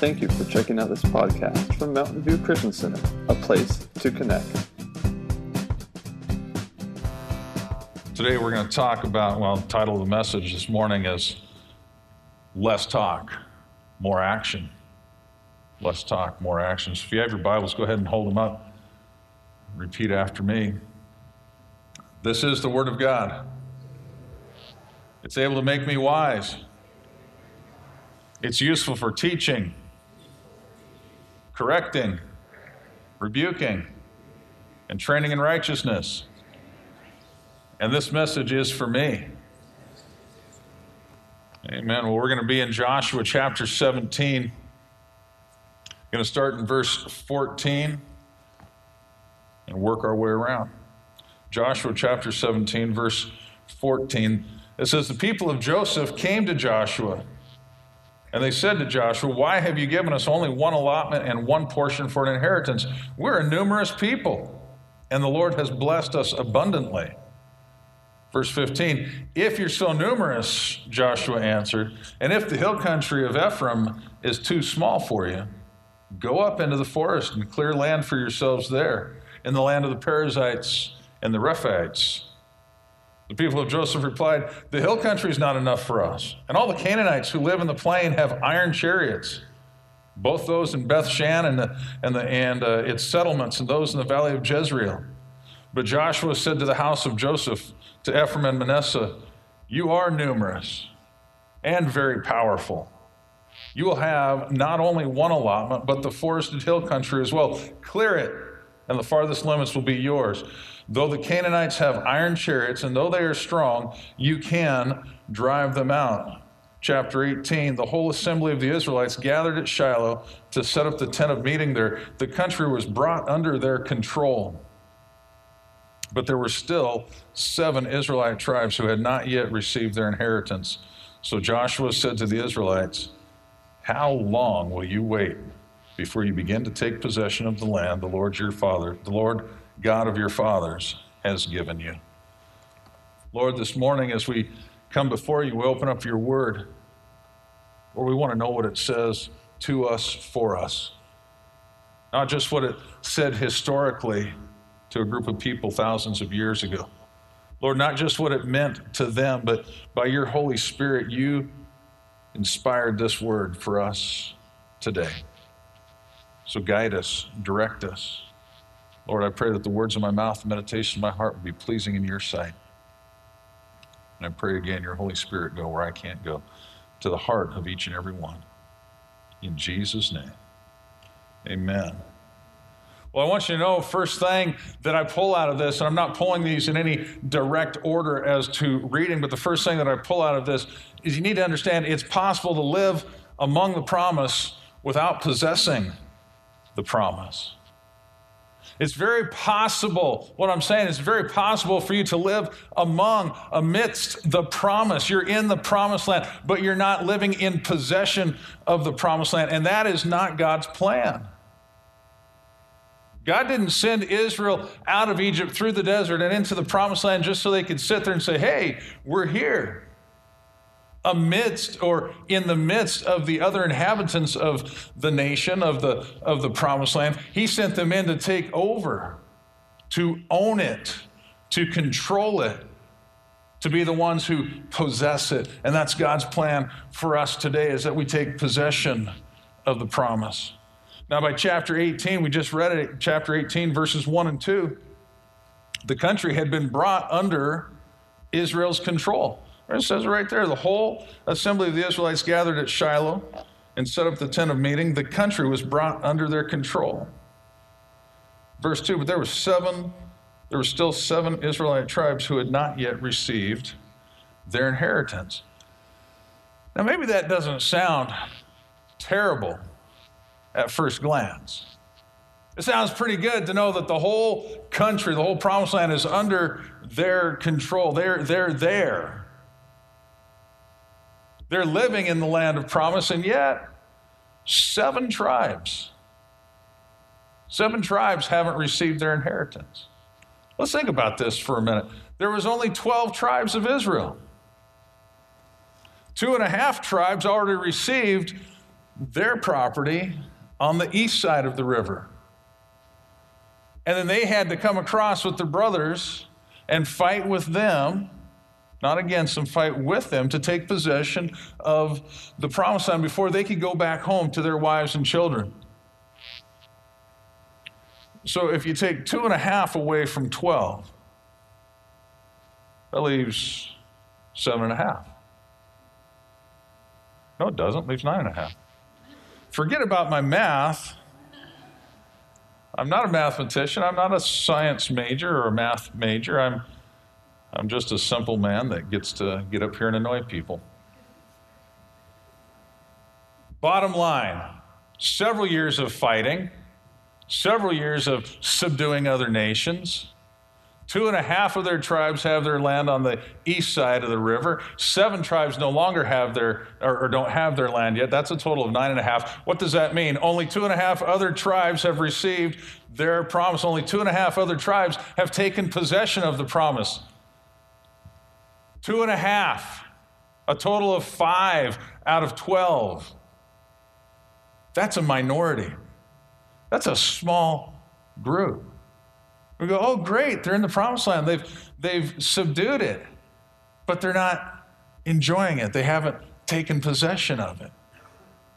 Thank you for checking out this podcast from Mountain View Christian Center, a place to connect. Today we're going to talk about, well, the title of the message this morning is Less Talk, More Action. Less talk, more action. So if you have your Bibles, go ahead and hold them up. Repeat after me. This is the Word of God. It's able to make me wise. It's useful for teaching, correcting, rebuking, and training in righteousness. And this message is for me. Amen. Well, we're going to be in Joshua chapter 17. Going to start in verse 14 and work our way around. Joshua chapter 17, verse 14. It says, The people of Joseph came to Joshua, and they said to Joshua, Why have you given us only one allotment and one portion for an inheritance? We're a numerous people, and the Lord has blessed us abundantly. Verse 15, if you're so numerous, Joshua answered, and if the hill country of Ephraim is too small for you, Go up into the forest and clear land for yourselves there, in the land of the Perizzites and the Rephaites. The people of Joseph replied, The hill country is not enough for us, and all the Canaanites who live in the plain have iron chariots, both those in Beth Shan and, the, and, the, and uh, its settlements, and those in the valley of Jezreel. But Joshua said to the house of Joseph, to Ephraim and Manasseh, You are numerous and very powerful you will have not only one allotment, but the forested hill country as well. Clear it, and the farthest limits will be yours. Though the Canaanites have iron chariots, and though they are strong, you can drive them out. Chapter 18 The whole assembly of the Israelites gathered at Shiloh to set up the tent of meeting there. The country was brought under their control. But there were still seven Israelite tribes who had not yet received their inheritance. So Joshua said to the Israelites, how long will you wait before you begin to take possession of the land the Lord your Father, the Lord God of your fathers, has given you? Lord, this morning as we come before you, we open up your word, or we want to know what it says to us, for us. Not just what it said historically to a group of people thousands of years ago. Lord, not just what it meant to them, but by your Holy Spirit, you inspired this word for us today. So guide us, direct us. Lord, I pray that the words of my mouth, the meditation of my heart will be pleasing in your sight. And I pray again, your Holy Spirit go where I can't go, to the heart of each and every one. In Jesus' name, amen. Well, I want you to know first thing that I pull out of this, and I'm not pulling these in any direct order as to reading, but the first thing that I pull out of this is you need to understand it's possible to live among the promise without possessing the promise. It's very possible, what I'm saying is very possible for you to live among, amidst the promise. You're in the promised land, but you're not living in possession of the promised land. And that is not God's plan. God didn't send Israel out of Egypt through the desert and into the promised land just so they could sit there and say, hey, we're here. Amidst or in the midst of the other inhabitants of the nation, of the, of the promised land, He sent them in to take over, to own it, to control it, to be the ones who possess it. And that's God's plan for us today is that we take possession of the promise. Now, by chapter 18, we just read it, chapter 18, verses 1 and 2, the country had been brought under Israel's control. It says right there the whole assembly of the Israelites gathered at Shiloh and set up the tent of meeting. The country was brought under their control. Verse 2 But there were seven, there were still seven Israelite tribes who had not yet received their inheritance. Now, maybe that doesn't sound terrible at first glance. It sounds pretty good to know that the whole country, the whole promised land is under their control. They're, they're there. They're living in the land of promise, and yet, seven tribes, seven tribes haven't received their inheritance. Let's think about this for a minute. There was only 12 tribes of Israel. Two and a half tribes already received their property on the east side of the river. And then they had to come across with their brothers and fight with them, not against them, fight with them to take possession of the promised land before they could go back home to their wives and children. So if you take two and a half away from 12, that leaves seven and a half. No, it doesn't. It leaves nine and a half. Forget about my math. I'm not a mathematician. I'm not a science major or a math major. I'm, I'm just a simple man that gets to get up here and annoy people. Bottom line several years of fighting, several years of subduing other nations. Two and a half of their tribes have their land on the east side of the river. Seven tribes no longer have their, or, or, don't have their land yet. That's a total of nine and a half. What does that mean? Only two and a half other tribes have received their promise. Only two and a half other tribes have taken possession of the promise. Two and a half. A total of five out of 12. That's a minority. That's a small group. We go, oh, great, they're in the promised land. They've, they've subdued it, but they're not enjoying it. They haven't taken possession of it.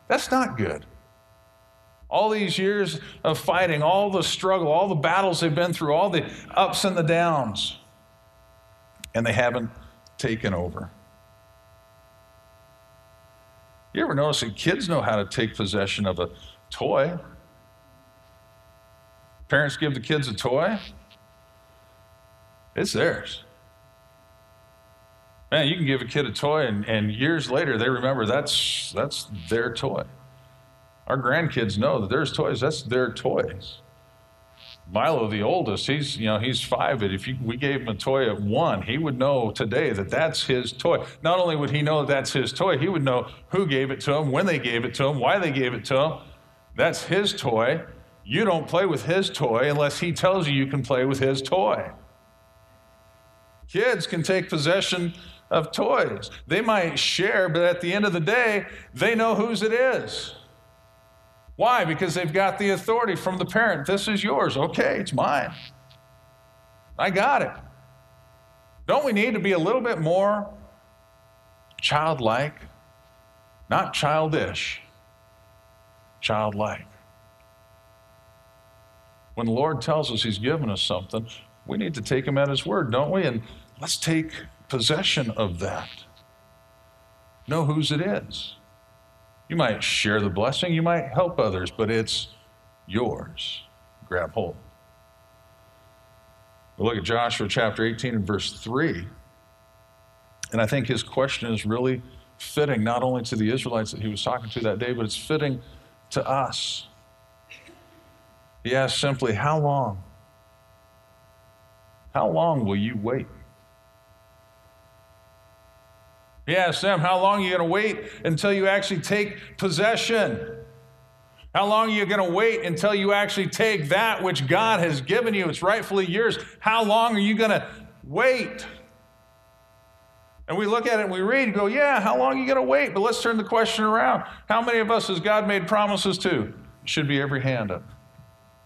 That's not good. All these years of fighting, all the struggle, all the battles they've been through, all the ups and the downs, and they haven't taken over. You ever notice that kids know how to take possession of a toy? Parents give the kids a toy, it's theirs. Man, you can give a kid a toy, and, and years later they remember that's that's their toy. Our grandkids know that there's toys, that's their toys. Milo, the oldest, he's you know he's five. If you, we gave him a toy at one, he would know today that that's his toy. Not only would he know that that's his toy, he would know who gave it to him, when they gave it to him, why they gave it to him. That's his toy. You don't play with his toy unless he tells you you can play with his toy. Kids can take possession of toys. They might share, but at the end of the day, they know whose it is. Why? Because they've got the authority from the parent. This is yours. Okay, it's mine. I got it. Don't we need to be a little bit more childlike? Not childish, childlike. When the Lord tells us He's given us something, we need to take Him at His word, don't we? And let's take possession of that. Know whose it is. You might share the blessing, you might help others, but it's yours. Grab hold. we look at Joshua chapter 18 and verse 3. And I think his question is really fitting not only to the Israelites that he was talking to that day, but it's fitting to us. He asks simply, How long? How long will you wait? Asks them, How long are you going to wait until you actually take possession? How long are you going to wait until you actually take that which God has given you? It's rightfully yours. How long are you going to wait? And we look at it and we read and go, Yeah, how long are you going to wait? But let's turn the question around. How many of us has God made promises to? Should be every hand up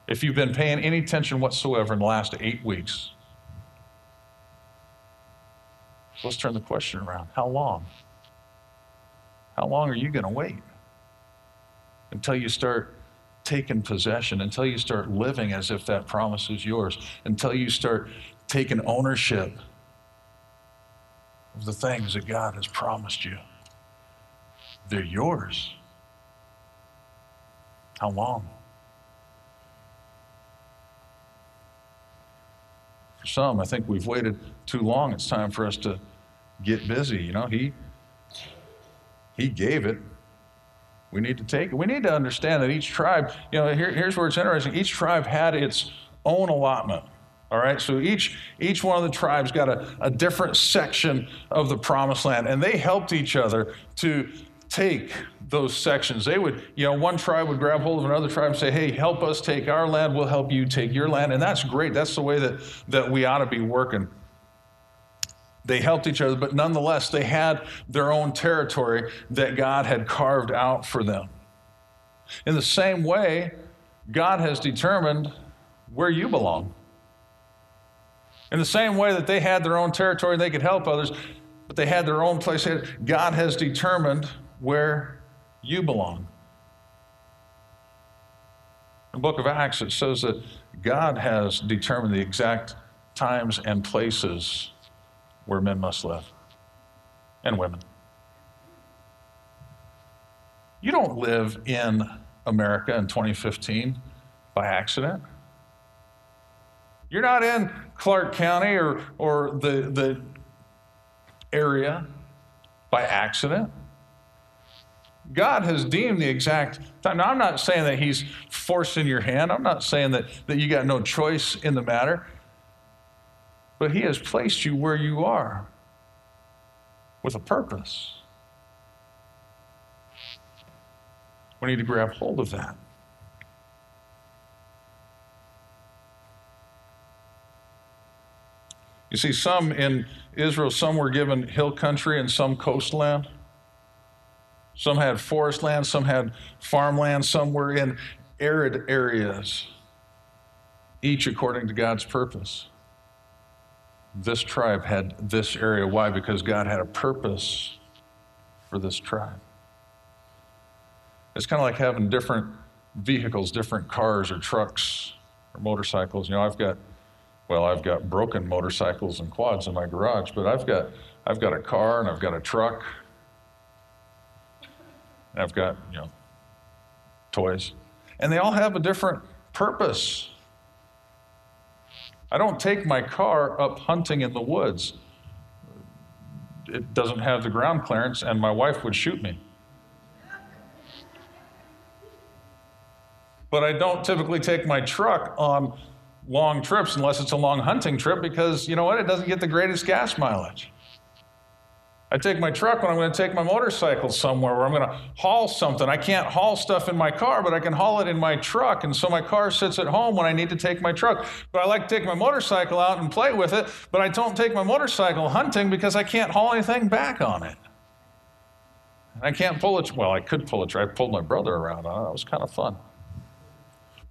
if you've been paying any attention whatsoever in the last eight weeks. Let's turn the question around. How long? How long are you going to wait? Until you start taking possession, until you start living as if that promise is yours, until you start taking ownership of the things that God has promised you. They're yours. How long? For some. I think we've waited too long. It's time for us to get busy. You know, he he gave it. We need to take it. We need to understand that each tribe, you know, here, here's where it's interesting. Each tribe had its own allotment. All right, so each each one of the tribes got a, a different section of the promised land, and they helped each other to take those sections. They would, you know, one tribe would grab hold of another tribe and say, hey, help us take our land, we'll help you take your land. And that's great. That's the way that, that we ought to be working. They helped each other, but nonetheless, they had their own territory that God had carved out for them. In the same way, God has determined where you belong. In the same way that they had their own territory they could help others, but they had their own place, God has determined where you belong. In the book of Acts, it says that God has determined the exact times and places where men must live and women. You don't live in America in 2015 by accident. You're not in Clark County or, or the, the area by accident. God has deemed the exact time. Now, I'm not saying that He's forcing your hand. I'm not saying that, that you got no choice in the matter. But He has placed you where you are with a purpose. We need to grab hold of that. You see, some in Israel, some were given hill country and some coastland. Some had forest land, some had farmland, some were in arid areas, each according to God's purpose. This tribe had this area. Why? Because God had a purpose for this tribe. It's kind of like having different vehicles, different cars or trucks or motorcycles. You know, I've got, well, I've got broken motorcycles and quads in my garage, but I've got, I've got a car and I've got a truck. And I've got, you know, toys. And they all have a different purpose. I don't take my car up hunting in the woods. It doesn't have the ground clearance, and my wife would shoot me. But I don't typically take my truck on long trips unless it's a long hunting trip because you know what? It doesn't get the greatest gas mileage. I take my truck when I'm going to take my motorcycle somewhere where I'm going to haul something. I can't haul stuff in my car, but I can haul it in my truck. And so my car sits at home when I need to take my truck. But I like to take my motorcycle out and play with it, but I don't take my motorcycle hunting because I can't haul anything back on it. And I can't pull it. Well, I could pull it. I pulled my brother around on it. It was kind of fun.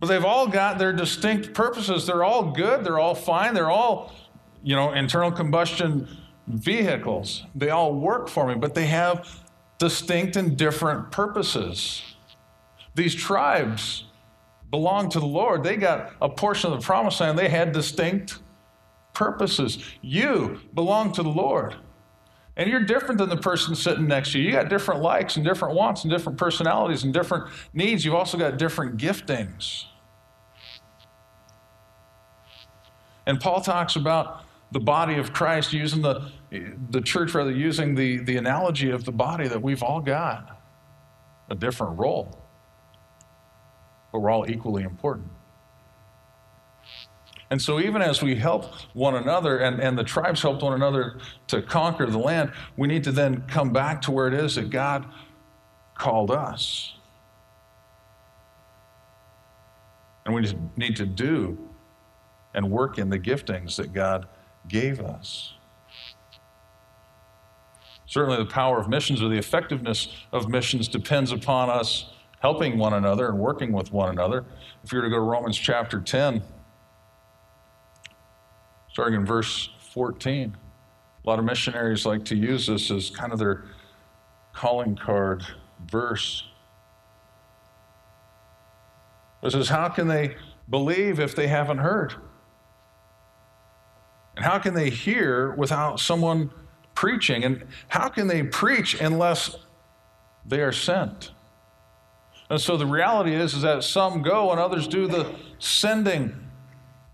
But they've all got their distinct purposes. They're all good. They're all fine. They're all, you know, internal combustion vehicles. They all work for me, but they have distinct and different purposes. These tribes belong to the Lord. They got a portion of the promised land, they had distinct purposes. You belong to the Lord. And you're different than the person sitting next to you. You got different likes and different wants and different personalities and different needs. You've also got different giftings. And Paul talks about the body of Christ using the, the church, rather, using the, the analogy of the body that we've all got a different role, but we're all equally important. And so, even as we help one another and, and the tribes helped one another to conquer the land, we need to then come back to where it is that God called us. And we need to do and work in the giftings that God gave us. Certainly, the power of missions or the effectiveness of missions depends upon us helping one another and working with one another. If you were to go to Romans chapter 10, starting in verse 14, a lot of missionaries like to use this as kind of their calling card verse. It says, How can they believe if they haven't heard? And how can they hear without someone preaching? And how can they preach unless they are sent? And so the reality is, is that some go and others do the sending,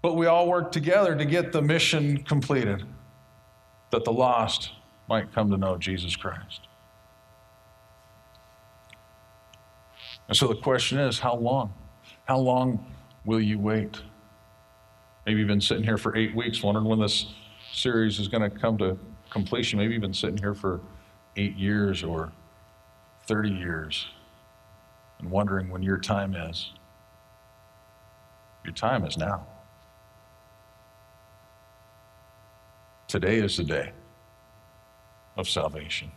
but we all work together to get the mission completed, that the lost might come to know Jesus Christ. And so the question is, how long? How long will you wait? Maybe you've been sitting here for eight weeks wondering when this series is going to come to completion. Maybe you've been sitting here for eight years or 30 years and wondering when your time is. Your time is now. Today is the day of salvation.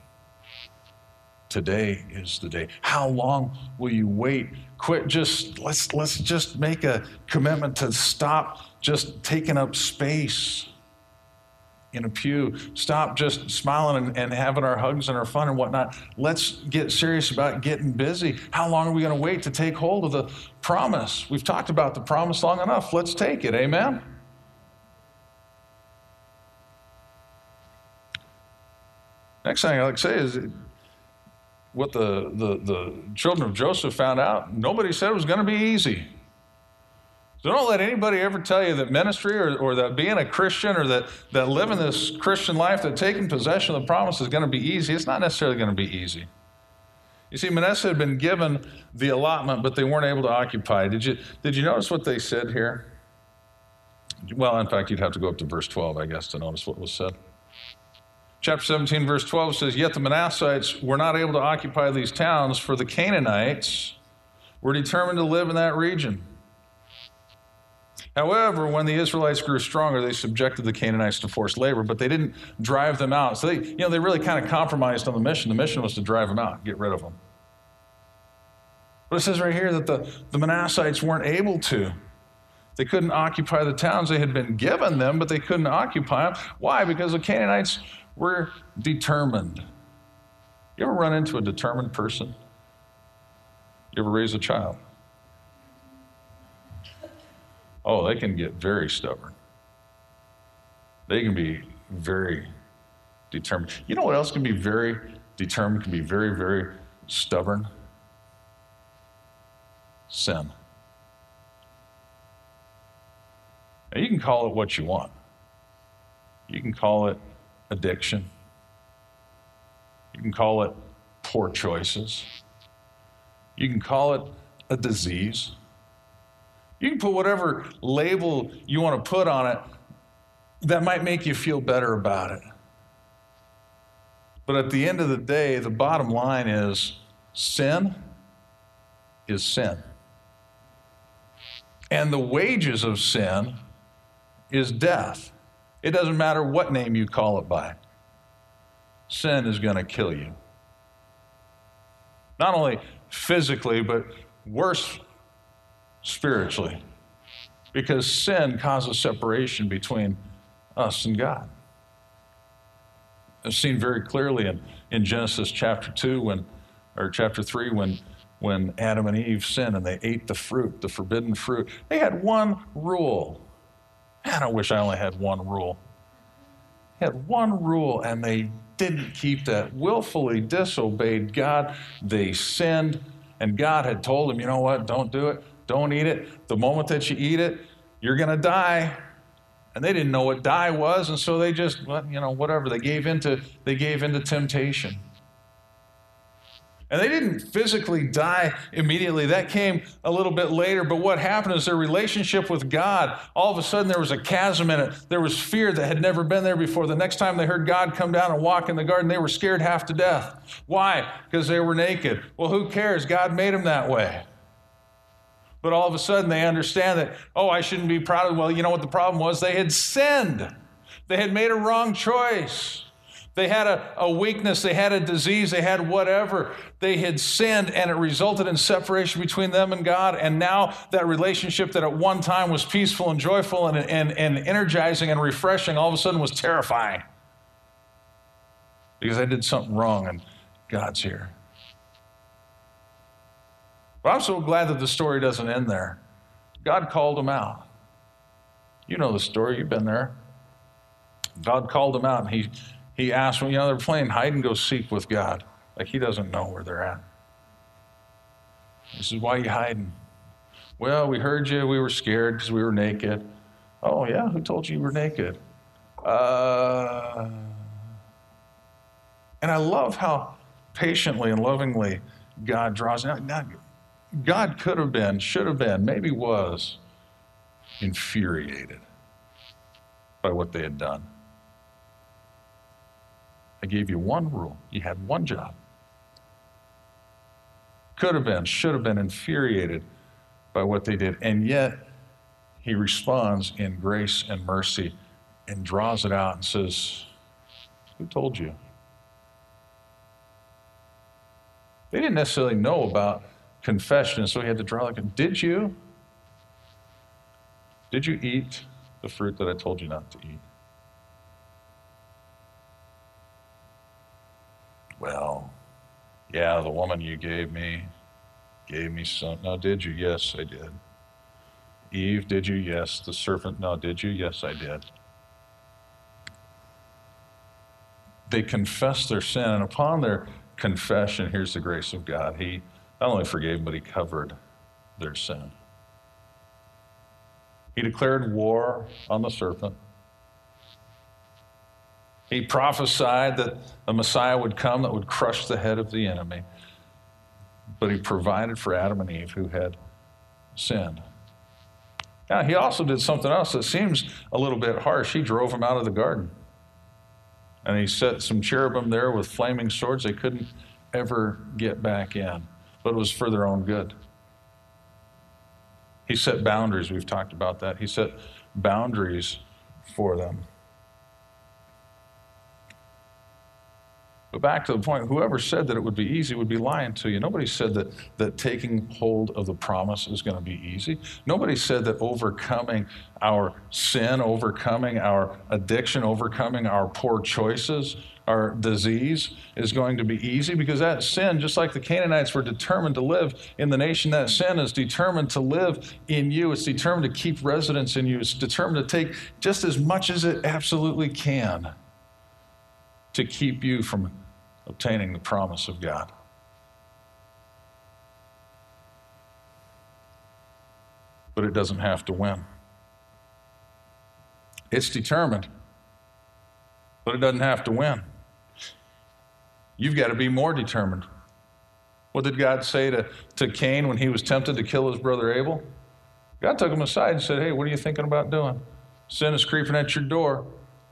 Today is the day. How long will you wait? Quit just let's let's just make a commitment to stop just taking up space in a pew. Stop just smiling and, and, having our hugs and our fun and whatnot. Let's get serious about getting busy. How long are we going to wait to take hold of the promise? We've talked about the promise long enough. Let's take it. Amen? Next thing I'd like to say is what the, the, the children of Joseph found out, nobody said it was going to be easy. So don't let anybody ever tell you that ministry or, or that being a Christian or that, that living this Christian life, that taking possession of the promise is going to be easy. It's not necessarily going to be easy. You see, Manasseh had been given the allotment, but they weren't able to occupy. Did you, did you notice what they said here? Well, in fact, you'd have to go up to verse 12, I guess, to notice what was said. Chapter 17, verse 12 says, Yet the Manassites were not able to occupy these towns, for the Canaanites were determined to live in that region. However, when the Israelites grew stronger, they subjected the Canaanites to forced labor, but they didn't drive them out. So they, you know, they really kind of compromised on the mission. The mission was to drive them out, get rid of them. But it says right here that the, the Manassites weren't able to. They couldn't occupy the towns they had been given them, but they couldn't occupy them. Why? Because the Canaanites we're determined. You ever run into a determined person? You ever raise a child? Oh, they can get very stubborn. They can be very determined. You know what else can be very determined, can be very, very stubborn? Sin. Now, you can call it what you want. You can call it addiction. You can call it poor choices. You can call it a disease. You can put whatever label you want to put on it that might make you feel better about it. But at the end of the day, the bottom line is sin is sin. And the wages of sin is death. It doesn't matter what name you call it by. Sin is going to kill you. Not only physically, but worse spiritually. Because sin causes separation between us and God. It's seen very clearly in, in Genesis chapter 2 when or chapter 3 when when Adam and Eve sinned and they ate the fruit, the forbidden fruit. They had one rule Man, I wish I only had one rule. They had one rule and they didn't keep that, willfully disobeyed God. They sinned, and God had told them, you know what, don't do it, don't eat it. The moment that you eat it, you're going to die. And they didn't know what die was, and so they just, you know, whatever. They gave into, they gave into temptation. And they didn't physically die immediately. That came a little bit later. But what happened is their relationship with God, all of a sudden there was a chasm in it. There was fear that had never been there before. The next time they heard God come down and walk in the garden, they were scared half to death. Why? Because they were naked. Well, who cares? God made them that way. But all of a sudden they understand that, oh, I shouldn't be proud of. Well, you know what the problem was? They had sinned, they had made a wrong choice. They had a, a weakness, they had a disease, they had whatever. They had sinned, and it resulted in separation between them and God. And now that relationship that at one time was peaceful and joyful and, and, and energizing and refreshing all of a sudden was terrifying. Because I did something wrong, and God's here. But I'm so glad that the story doesn't end there. God called him out. You know the story, you've been there. God called him out, and He he asked them, you know, they're playing hide and go seek with God. Like he doesn't know where they're at. He says, Why are you hiding? Well, we heard you. We were scared because we were naked. Oh, yeah? Who told you you were naked? Uh... And I love how patiently and lovingly God draws. Now, God could have been, should have been, maybe was infuriated by what they had done. I gave you one rule. You had one job. Could have been, should have been infuriated by what they did. And yet, he responds in grace and mercy and draws it out and says, Who told you? they didn't necessarily know about confession, so he had to draw like, did you? Did you eat the fruit that I told you not to eat? Well, yeah, the woman you gave me gave me some. No, did you? Yes, I did. Eve, did you? Yes. The serpent, no, did you? Yes, I did. They confessed their sin, and upon their confession, here's the grace of God. He not only forgave but He covered their sin. He declared war on the serpent. He prophesied that a Messiah would come that would crush the head of the enemy. But he provided for Adam and Eve who had sinned. Now, he also did something else that seems a little bit harsh. He drove them out of the garden. And he set some cherubim there with flaming swords. They couldn't ever get back in, but it was for their own good. He set boundaries. We've talked about that. He set boundaries for them. But back to the point, whoever said that it would be easy would be lying to you. Nobody said that, that taking hold of the promise is going to be easy. Nobody said that overcoming our sin, overcoming our addiction, overcoming our poor choices, our disease is going to be easy because that sin, just like the Canaanites were determined to live in the nation, that sin is determined to live in you. It's determined to keep residence in you. It's determined to take just as much as it absolutely can to keep you from obtaining the promise of God. But it doesn't have to win. It's determined, but it doesn't have to win. You've got to be more determined. What did God say to, to Cain when he was tempted to kill his brother Abel? God took him aside and said, Hey, what are you thinking about doing? Sin is creeping at your door.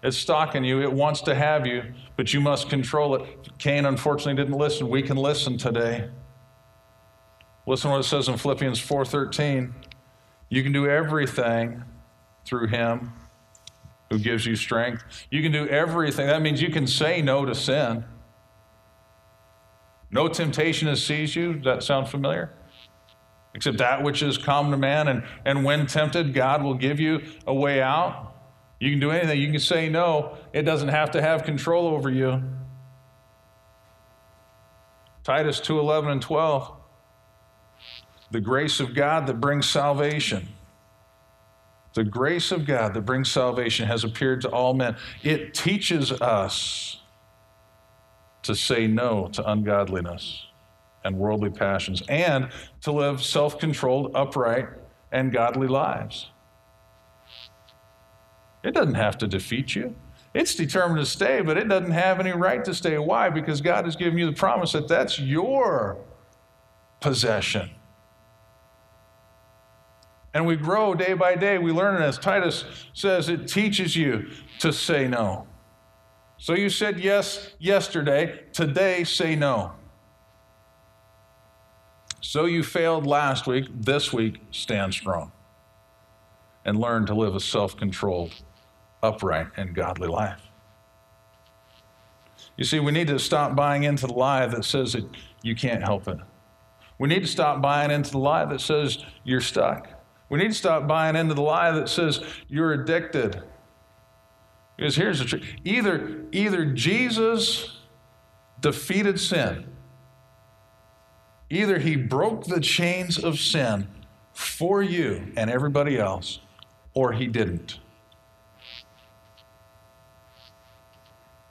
It's stalking you. It wants to have you, but you must control it. Cain unfortunately didn't listen. We can listen today. Listen to what it says in Philippians 4:13. You can do everything through him who gives you strength. You can do everything. That means you can say no to sin. No temptation has seized you. Does that sound familiar? Except that which is common to man, and, and when tempted, God will give you a way out. You can do anything. You can say no. It doesn't have to have control over you. Titus 2:11 and 12. The grace of God that brings salvation. The grace of God that brings salvation has appeared to all men. It teaches us to say no to ungodliness and worldly passions and to live self controlled, upright, and godly lives. It doesn't have to defeat you. It's determined to stay, but it doesn't have any right to stay. Why? Because God has given you the promise that that's your possession. And we grow day by day. We learn, as Titus says, it teaches you to say no. So you said yes yesterday, today say no. So you failed last week, this week stand strong and learn to live a self controlled upright and godly life. You see, we need to stop buying into the lie that says that you can't help it. We need to stop buying into the lie that says you're stuck. We need to stop buying into the lie that says you're addicted. Because here's the truth either, either Jesus defeated sin, either he broke the chains of sin for you and everybody else, or he didn't.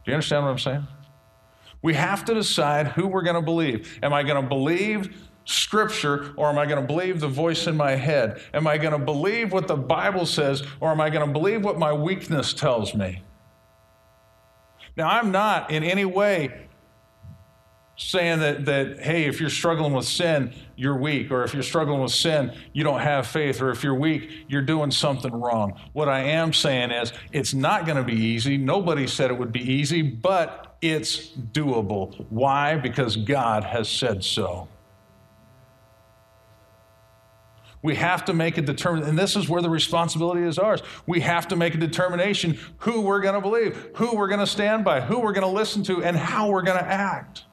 Do you understand what I'm saying? We have to decide who we're going to believe. Am I going to believe Scripture or am I going to believe the voice in my head? Am I going to believe what the Bible says or am I going to believe what my weakness tells me? Now, I'm not in any way saying that, that, hey, if you're struggling with sin, you're weak, or if you're struggling with sin, you don't have faith, or if you're weak, you're doing something wrong. What I am saying is it's not going to be easy. Nobody said it would be easy, but it's doable. Why? Because God has said so. We have to make a determination, and this is where the responsibility is ours. We have to make a determination who we're going to believe, who we're going to stand by, who we're going to listen to, and how we're going to act.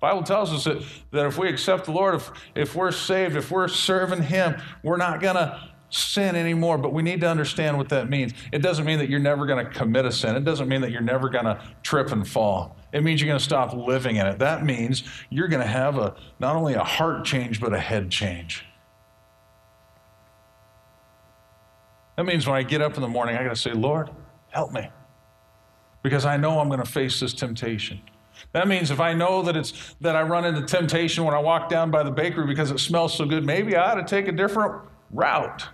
Bible tells us that, that if we accept the Lord, if, if we're saved, if we're serving Him, we're not going to sin anymore. But we need to understand what that means. It doesn't mean that you're never going to commit a sin, it doesn't mean that you're never going to trip and fall. It means you're going to stop living in it. That means you're going to have a not only a heart change, but a head change. That means when I get up in the morning, I got to say, Lord, help me. Because I know I'm going to face this temptation. That means if I know that it's that I run into temptation when I walk down by the bakery because it smells so good, maybe I ought to take a different route.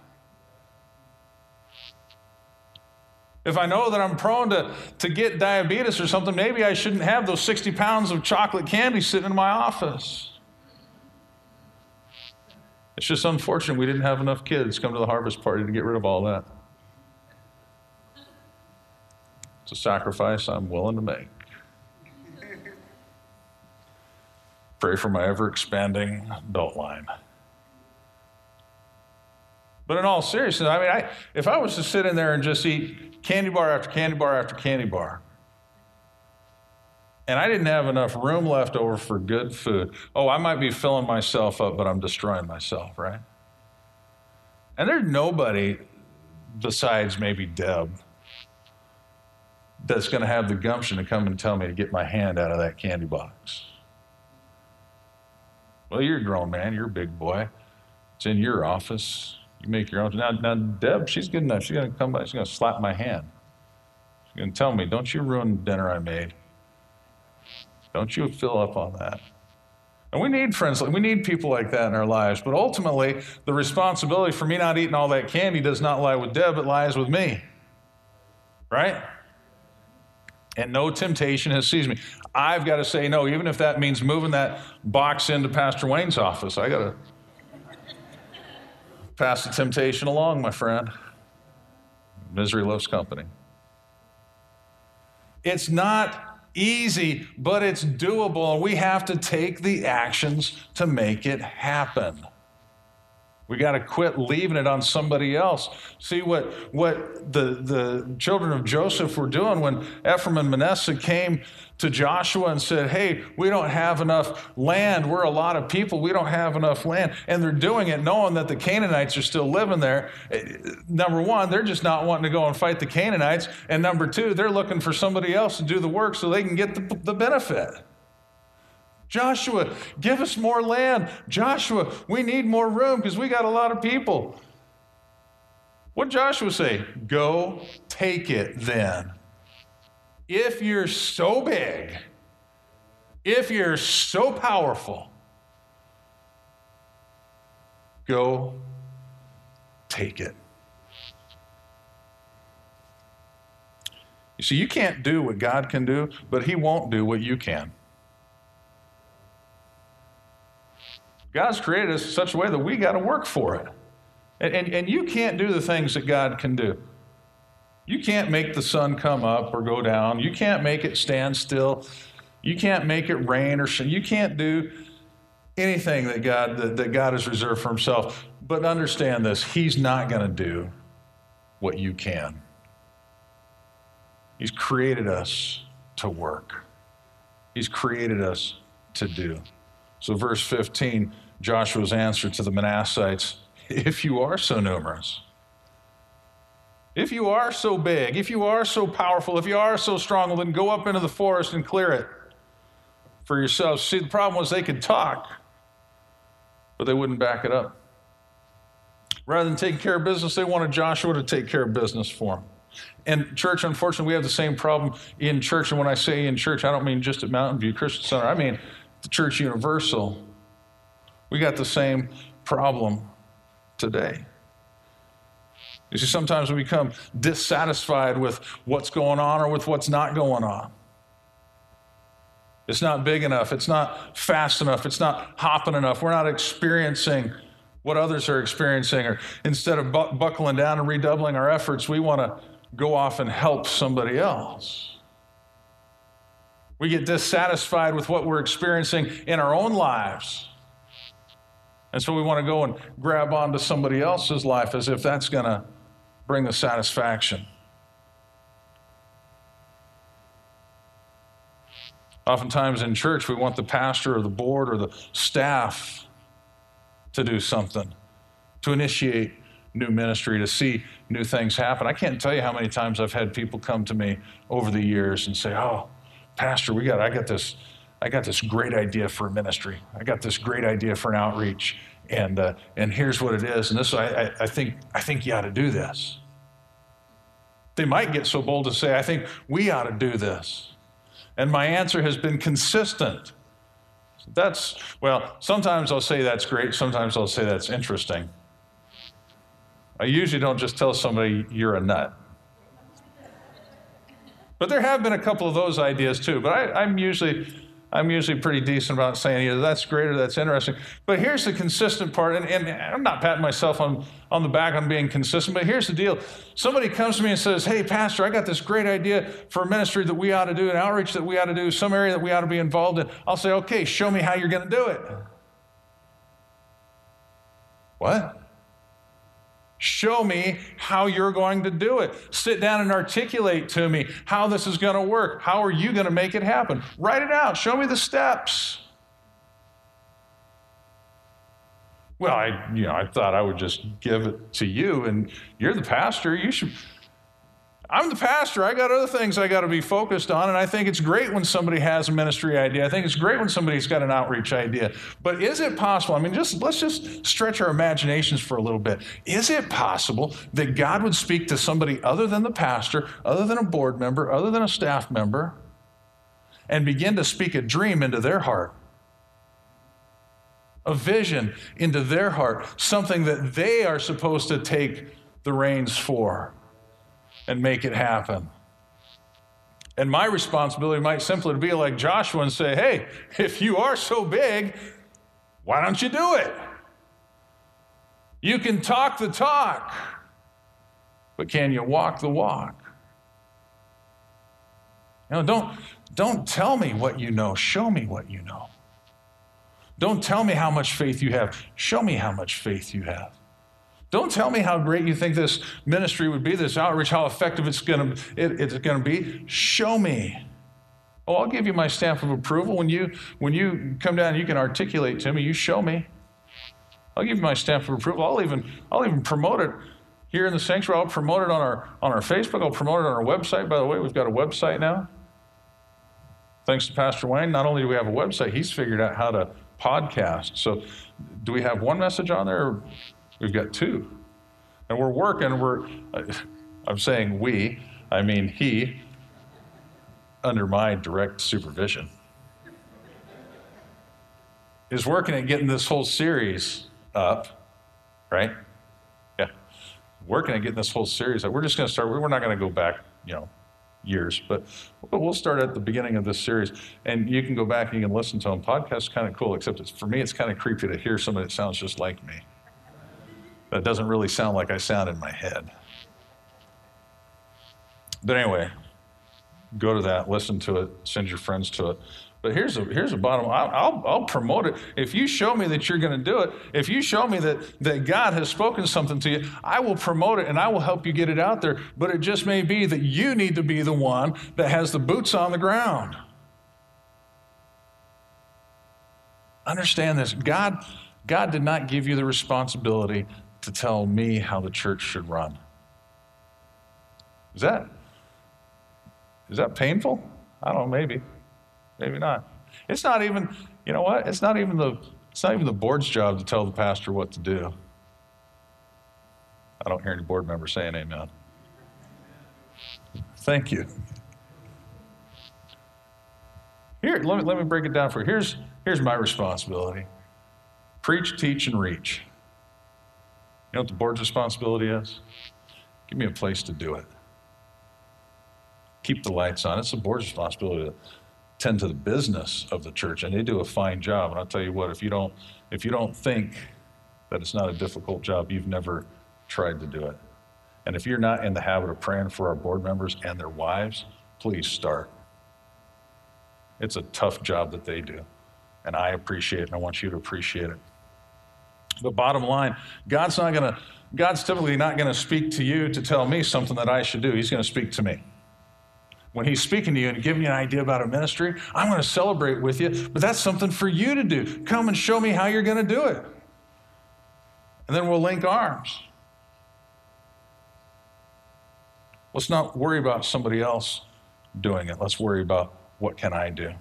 If I know that I'm prone to, to get diabetes or something, maybe I shouldn't have those 60 pounds of chocolate candy sitting in my office. It's just unfortunate we didn't have enough kids come to the harvest party to get rid of all that. It's a sacrifice I'm willing to make. Pray for my ever expanding adult line. But in all seriousness, I mean, I, if I was to sit in there and just eat candy bar after candy bar after candy bar, and I didn't have enough room left over for good food, oh, I might be filling myself up, but I'm destroying myself, right? And there's nobody besides maybe Deb that's going to have the gumption to come and tell me to get my hand out of that candy box. Well, you're a grown man, you're a big boy. It's in your office. You make your own. Now, now Deb, she's good enough. She's going to come by, she's going to slap my hand. She's going to tell me, don't you ruin the dinner I made. Don't you fill up on that. And we need friends, we need people like that in our lives. But ultimately, the responsibility for me not eating all that candy does not lie with Deb, it lies with me. Right? And no temptation has seized me. I've got to say no, even if that means moving that box into Pastor Wayne's office. I got to pass the temptation along, my friend. Misery loves company. It's not easy, but it's doable, and we have to take the actions to make it happen. We got to quit leaving it on somebody else. See what, what the, the children of Joseph were doing when Ephraim and Manasseh came to Joshua and said, Hey, we don't have enough land. We're a lot of people. We don't have enough land. And they're doing it knowing that the Canaanites are still living there. Eh, number one, they're just not wanting to go and fight the Canaanites. And number two, they're looking for somebody else to do the work so they can get the, the benefit. Joshua, give us more land. Joshua, we need more room because we got a lot of people. What Joshua say? Go take it then. If you're so big, if you're so powerful, go take it. You see, you can't do what God can do, but He won't do what you can. God's created us in such a way that we got to work for it. And, and, and, you can't do the things that God can do. You can't make the sun come up or go down. You can't make it stand still. You can't make it rain or you can't do anything that God that, that God has reserved for himself. But understand this, he's not going to do what you can. He's created us to work. He's created us to do. So verse 15 Joshua's answer to the Manassites if you are so numerous, if you are so big, if you are so powerful, if you are so strong, well, then go up into the forest and clear it for yourselves. See, the problem was they could talk, but they wouldn't back it up. Rather than taking care of business, they wanted Joshua to take care of business for them. And church, unfortunately, we have the same problem in church. And when I say in church, I don't mean just at Mountain View Christian Center, I mean the church universal. We got the same problem today. You see, sometimes we become dissatisfied with what's going on or with what's not going on. It's not big enough. It's not fast enough. It's not hopping enough. We're not experiencing what others are experiencing. Or instead of bu- buckling down and redoubling our efforts, we want to go off and help somebody else. We get dissatisfied with what we're experiencing in our own lives. And so we want to go and grab onto somebody else's life as if that's going to bring the satisfaction. Oftentimes in church, we want the pastor or the board or the staff to do something, to initiate new ministry, to see new things happen. I can't tell you how many times I've had people come to me over the years and say, "Oh, pastor, we got I got this I got this great idea for a ministry. I got this great idea for an outreach, and uh, and here's what it is. And this I, I, I think I think you ought to do this." They might get so bold to say, "I think we ought to do this," and my answer has been consistent. That's well. Sometimes I'll say that's great. Sometimes I'll say that's interesting. I usually don't just tell somebody you're a nut. But there have been a couple of those ideas too. But I, I'm usually I'm usually pretty decent about saying either that's great or that's interesting. But here's the consistent part, and, and, I'm not patting myself on, on the back on being consistent, but here's the deal. Somebody comes to me and says, Hey, Pastor, I got this great idea for a ministry that we ought to do, an outreach that we ought to do, some area that we ought to be involved in. I'll say, Okay, show me how you're going to do it. What? Show me how you're going to do it. Sit down and articulate to me how this is going to work. How are you going to make it happen? Write it out. Show me the steps. Well, I, you know, I thought I would just give it to you, and you're the pastor. You should I'm the pastor. I got other things I got to be focused on. And I think it's great when somebody has a ministry idea. I think it's great when somebody's got an outreach idea. But is it possible? I mean, just let's just stretch our imaginations for a little bit. Is it possible that God would speak to somebody other than the pastor, other than a board member, other than a staff member, and begin to speak a dream into their heart? A vision into their heart, something that they are supposed to take the reins for and make it happen. And my responsibility might simply be like Joshua and say, hey, if you are so big, why don't you do it? You can talk the talk, but can you walk the walk? You know, don't, don't tell me what you know, show me what you know. Don't tell me how much faith you have, show me how much faith you have. Don't tell me how great you think this ministry would be, this outreach, how effective it's going to, it, it's to be. Show me. Oh, I'll give you my stamp of approval. When you, when you come down, you can articulate to me, you show me. I'll give you my stamp of approval. I'll even, I'll even promote it here in the sanctuary. I'll promote it on our, on our Facebook. I'll promote it on our website. By the way, we've got a website now. Thanks to Pastor Wayne, not only do we have a website, he's figured out how to podcast. So, do we have one message on there? We've got two. And we're working, we're, uh, I'm saying we, I mean he, under my direct supervision, is working at getting this whole series up, right? Yeah. Working at getting this whole series up. We're just going to start, we're not going to go back, you know, years, but but we'll start at the beginning of this series. And you can go back and you can listen to them. Podcast's kind of cool, except it's, for me, it's kind of creepy to hear somebody that sounds just like me. That doesn't really sound like I sound in my head. But anyway, go to that, listen to it, send your friends to it. But here's a here's a bottom. I'll, I'll, I'll promote it if you show me that you're going to do it. If you show me that that God has spoken something to you, I will promote it and I will help you get it out there. But it just may be that you need to be the one that has the boots on the ground. Understand this. God God did not give you the responsibility to tell me how the church should run. Is that is that painful? I don't know, maybe. Maybe not. It's not even, you know what? It's not even the it's not even the board's job to tell the pastor what to do. I don't hear any board members saying amen. Thank you. Here, let me, let me break it down for you. Here's, here's my responsibility preach, teach, and reach. You know what the board's responsibility is? Give me a place to do it. Keep the lights on. It's the board's responsibility to tend to the business of the church, and they do a fine job. And I'll tell you what, if you don't, if you don't think that it's not a difficult job, you've never tried to do it. And if you're not in the habit of praying for our board members and their wives, please start. It's a tough job that they do. And I appreciate it, and I want you to appreciate it. The bottom line, God's not going to, God's typically not going to speak to you to tell me something that I should do. He's going to speak to me. when he's speaking to you and giving you an idea about a ministry, I'm going to celebrate with you, but that's something for you to do. Come and show me how you're going to do it. And then we'll link arms. Let's not worry about somebody else doing it. Let's worry about what can I do.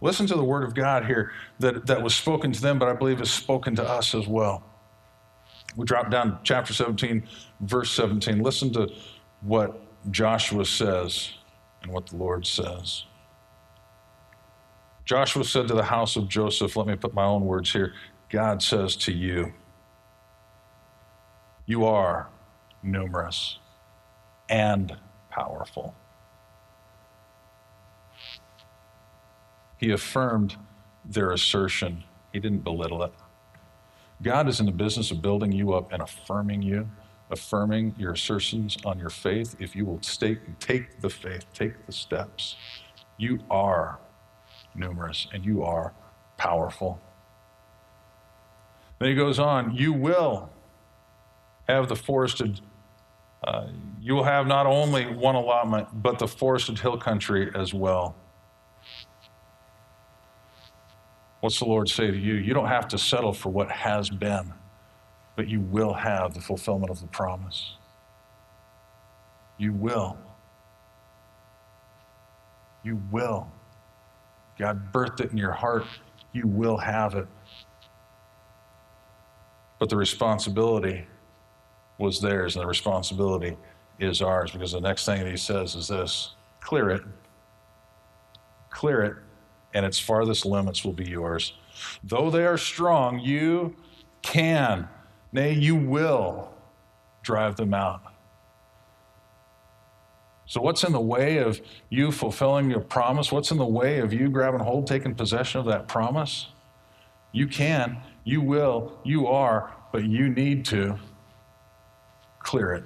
Listen to the word of God here that, that was spoken to them, but I believe is spoken to us as well. We drop down to chapter 17, verse 17. Listen to what Joshua says and what the Lord says. Joshua said to the house of Joseph, let me put my own words here. God says to you, You are numerous and powerful. He affirmed their assertion, he didn't belittle it. God is in the business of building you up and affirming you, affirming your assertions on your faith. If you will take, take the faith, take the steps, you are numerous and you are powerful. Then he goes on, you will have the forested, uh, you will have not only one allotment, but the forested hill country as well. What's the Lord say to you? You don't have to settle for what has been, but you will have the fulfillment of the promise. You will. You will. God birthed it in your heart. You will have it. But the responsibility was theirs, and the responsibility is ours because the next thing that he says is this clear it. Clear it and its farthest limits will be yours. Though they are strong, you can, nay, you will drive them out. So, what's in the way of you fulfilling your promise? What's in the way of you grabbing hold, taking possession of that promise? You can, you will, you are, but you need to clear it.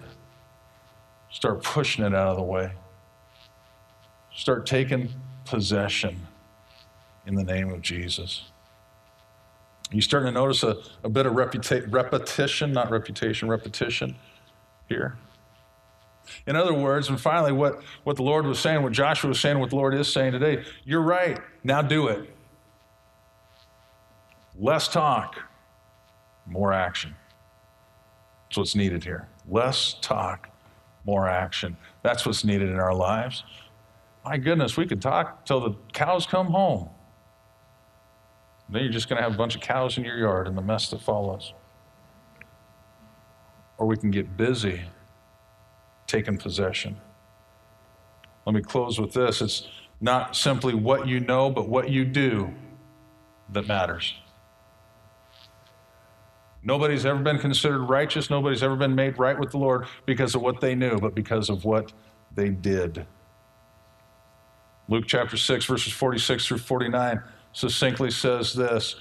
Start pushing it out of the way. Start taking possession in the name of Jesus. You starting to notice a, a bit of reputa- repetition, not reputation, repetition here. In other words, and finally, what, what the Lord was saying, what Joshua was saying, what the Lord is saying today, you're right. Now do it. Less talk, more action. That's what's needed here. Less talk, more action. That's what's needed in our lives. My goodness, we could talk till the cows come home. Then you're just going to have a bunch of cows in your yard and the mess that follows. Or we can get busy taking possession. Let me close with this. It's not simply what you know, but what you do that matters. Nobody's ever been considered righteous. Nobody's ever been made right with the Lord because of what they knew, but because of what they did. Luke chapter 6, verses 46 through 49 succinctly says this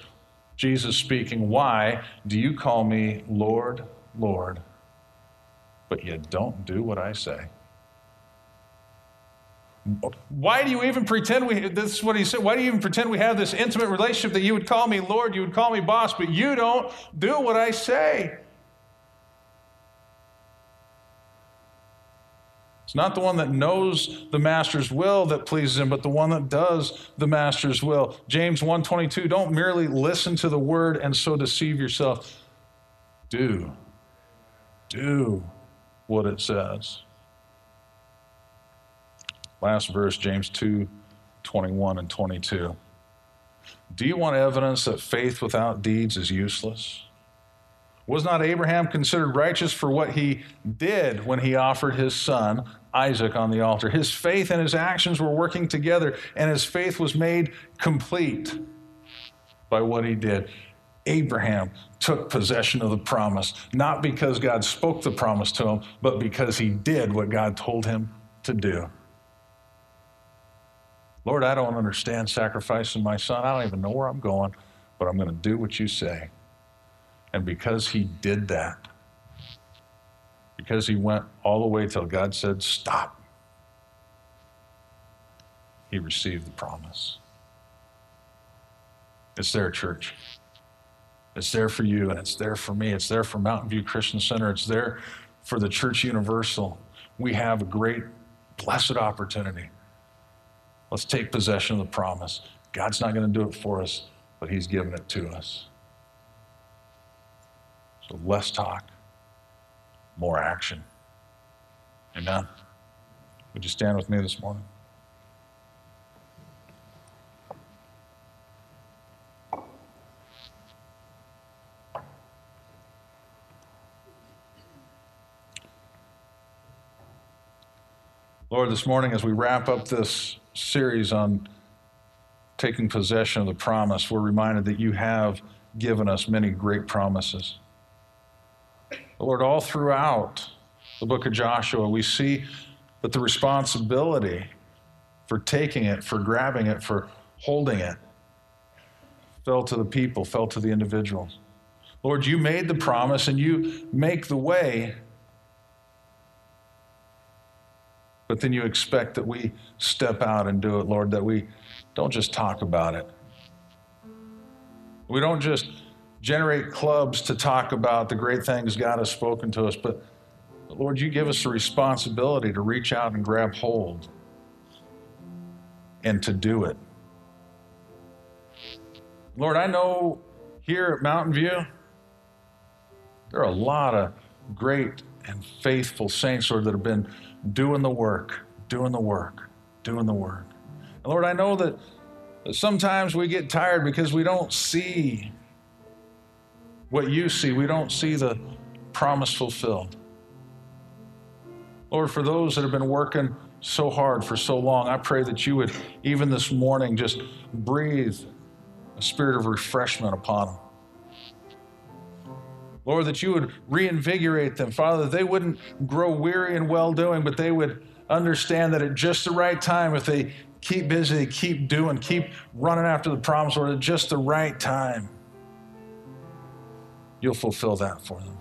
Jesus speaking, Why do you call me Lord, Lord, but you don't do what I say? Why do you even pretend we, this is what he said, why do you even pretend we have this intimate relationship that you would call me Lord, you would call me boss, but you don't do what I say? It's not the one that knows the master's will that pleases him, but the one that does the master's will. James 1:22, don't merely listen to the word and so deceive yourself. Do. Do what it says. Last verse, James 2, 21 and 22. Do you want evidence that faith without deeds is useless? Was not Abraham considered righteous for what he did when he offered his son Isaac on the altar? His faith and his actions were working together, and his faith was made complete by what he did. Abraham took possession of the promise, not because God spoke the promise to him, but because he did what God told him to do. Lord, I don't understand sacrificing my son. I don't even know where I'm going, but I'm going to do what you say. And because he did that, because he went all the way till God said, Stop, he received the promise. It's there, church. It's there for you, and it's there for me. It's there for Mountain View Christian Center. It's there for the Church Universal. We have a great blessed opportunity. Let's take possession of the promise. God's not going to do it for us, but He's given it to us. So less talk, more action. Amen. Would you stand with me this morning? Lord, this morning as we wrap up this series on taking possession of the promise, we're reminded that you have given us many great promises. Lord, all throughout the book of Joshua, we see that the responsibility for taking it, for grabbing it, for holding it, fell to the people, fell to the individuals. Lord, you made the promise and you make the way, but then you expect that we step out and do it, Lord, that we don't just talk about it. We don't just generate clubs to talk about the great things God has spoken to us, but Lord, you give us a responsibility to reach out and grab hold and to do it. Lord, I know here at Mountain View, there are a lot of great and faithful saints, Lord, that have been doing the work, doing the work, doing the work. And Lord, I know that sometimes we get tired because we don't see what you see. We don't see the promise fulfilled. Lord, for those that have been working so hard for so long, I pray that you would, even this morning, just breathe a spirit of refreshment upon them. Lord, that you would reinvigorate them. Father, that they wouldn't grow weary in well doing, but they would understand that at just the right time, if they keep busy, keep doing, keep running after the promise, Lord, at just the right time, you'll fulfill that for them.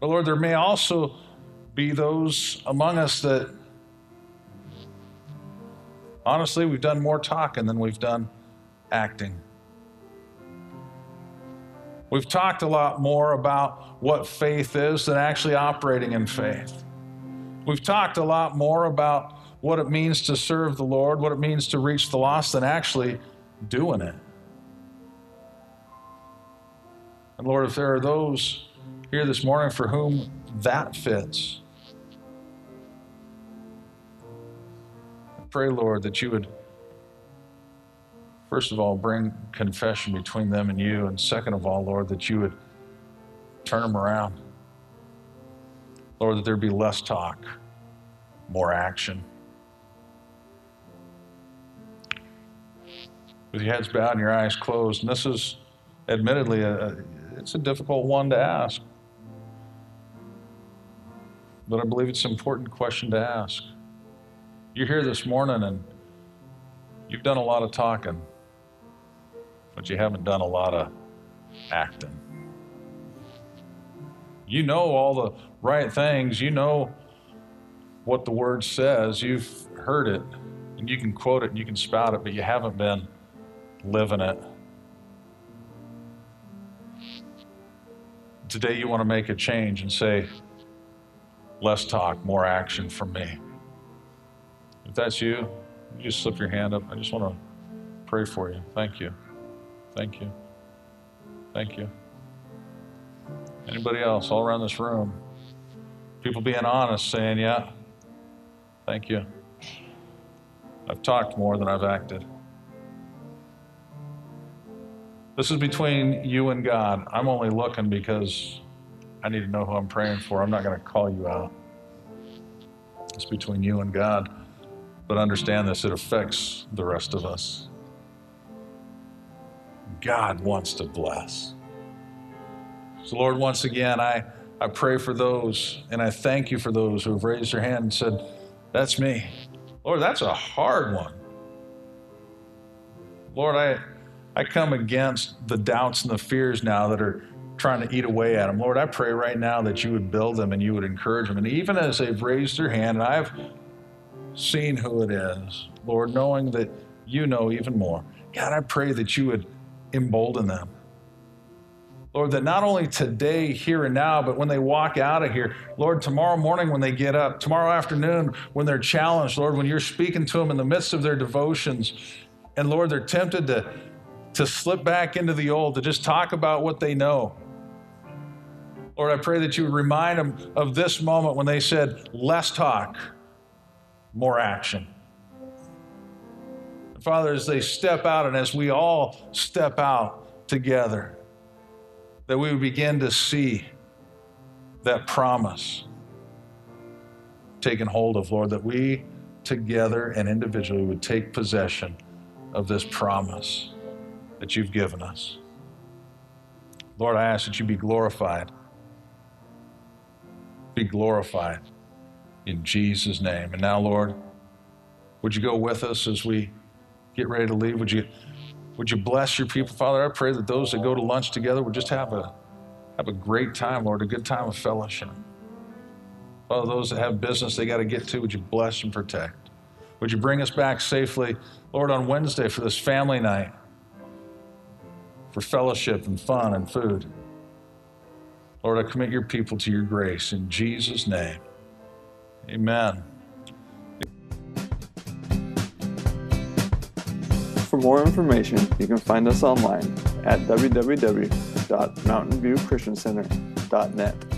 But Lord, there may also be those among us that honestly, we've done more talking than we've done acting. We've talked a lot more about what faith is than actually operating in faith. We've talked a lot more about what it means to serve the Lord, what it means to reach the lost, than actually doing it. And Lord, if there are those here this morning for whom that fits, I pray, Lord, that you would, first of all, bring confession between them and you, and second of all, Lord, that you would turn them around. Lord, that there be less talk, more action. With your heads bowed and your eyes closed, and this is admittedly a, it's a difficult one to ask. But I believe it's an important question to ask. You're here this morning and you've done a lot of talking, but you haven't done a lot of acting. You know all the right things, you know what the word says, you've heard it, and you can quote it and you can spout it, but you haven't been living it. Today, you want to make a change and say, less talk, more action from me. If that's you, you just slip your hand up. I just want to pray for you. Thank you. Thank you. Thank you. Anybody else all around this room? People being honest, saying, Yeah, thank you. I've talked more than I've acted. This is between you and God. I'm only looking because I need to know who I'm praying for. I'm not going to call you out. It's between you and God. But understand this, it affects the rest of us. God wants to bless. So, Lord, once again, I, I pray for those and I thank you for those who have raised their hand and said, That's me. Lord, that's a hard one. Lord, I, I come against the doubts and the fears now that are trying to eat away at them. Lord, I pray right now that you would build them and you would encourage them. And even as they've raised their hand, and I've seen who it is, Lord, knowing that you know even more, God, I pray that you would embolden them. Lord, that not only today, here and now, but when they walk out of here, Lord, tomorrow morning when they get up, tomorrow afternoon when they're challenged, Lord, when you're speaking to them in the midst of their devotions, and Lord, they're tempted to, to slip back into the old, to just talk about what they know. Lord, I pray that you would remind them of this moment when they said, less talk, more action. Father, as they step out and as we all step out together, that we would begin to see that promise taken hold of, Lord, that we together and individually would take possession of this promise that you've given us. Lord, I ask that you be glorified. Be glorified in Jesus' name. And now, Lord, would you go with us as we get ready to leave? Would you, would you bless your people, Father? I pray that those that go to lunch together would just have a, have a great time, Lord, a good time of fellowship. Father, those that have business they got to get to, would you bless and protect? Would you bring us back safely, Lord, on Wednesday for this family night, for fellowship and fun and food? Lord, I commit your people to your grace in Jesus' name. Amen. For more information, you can find us online at www.mountainviewchristiancenter.net.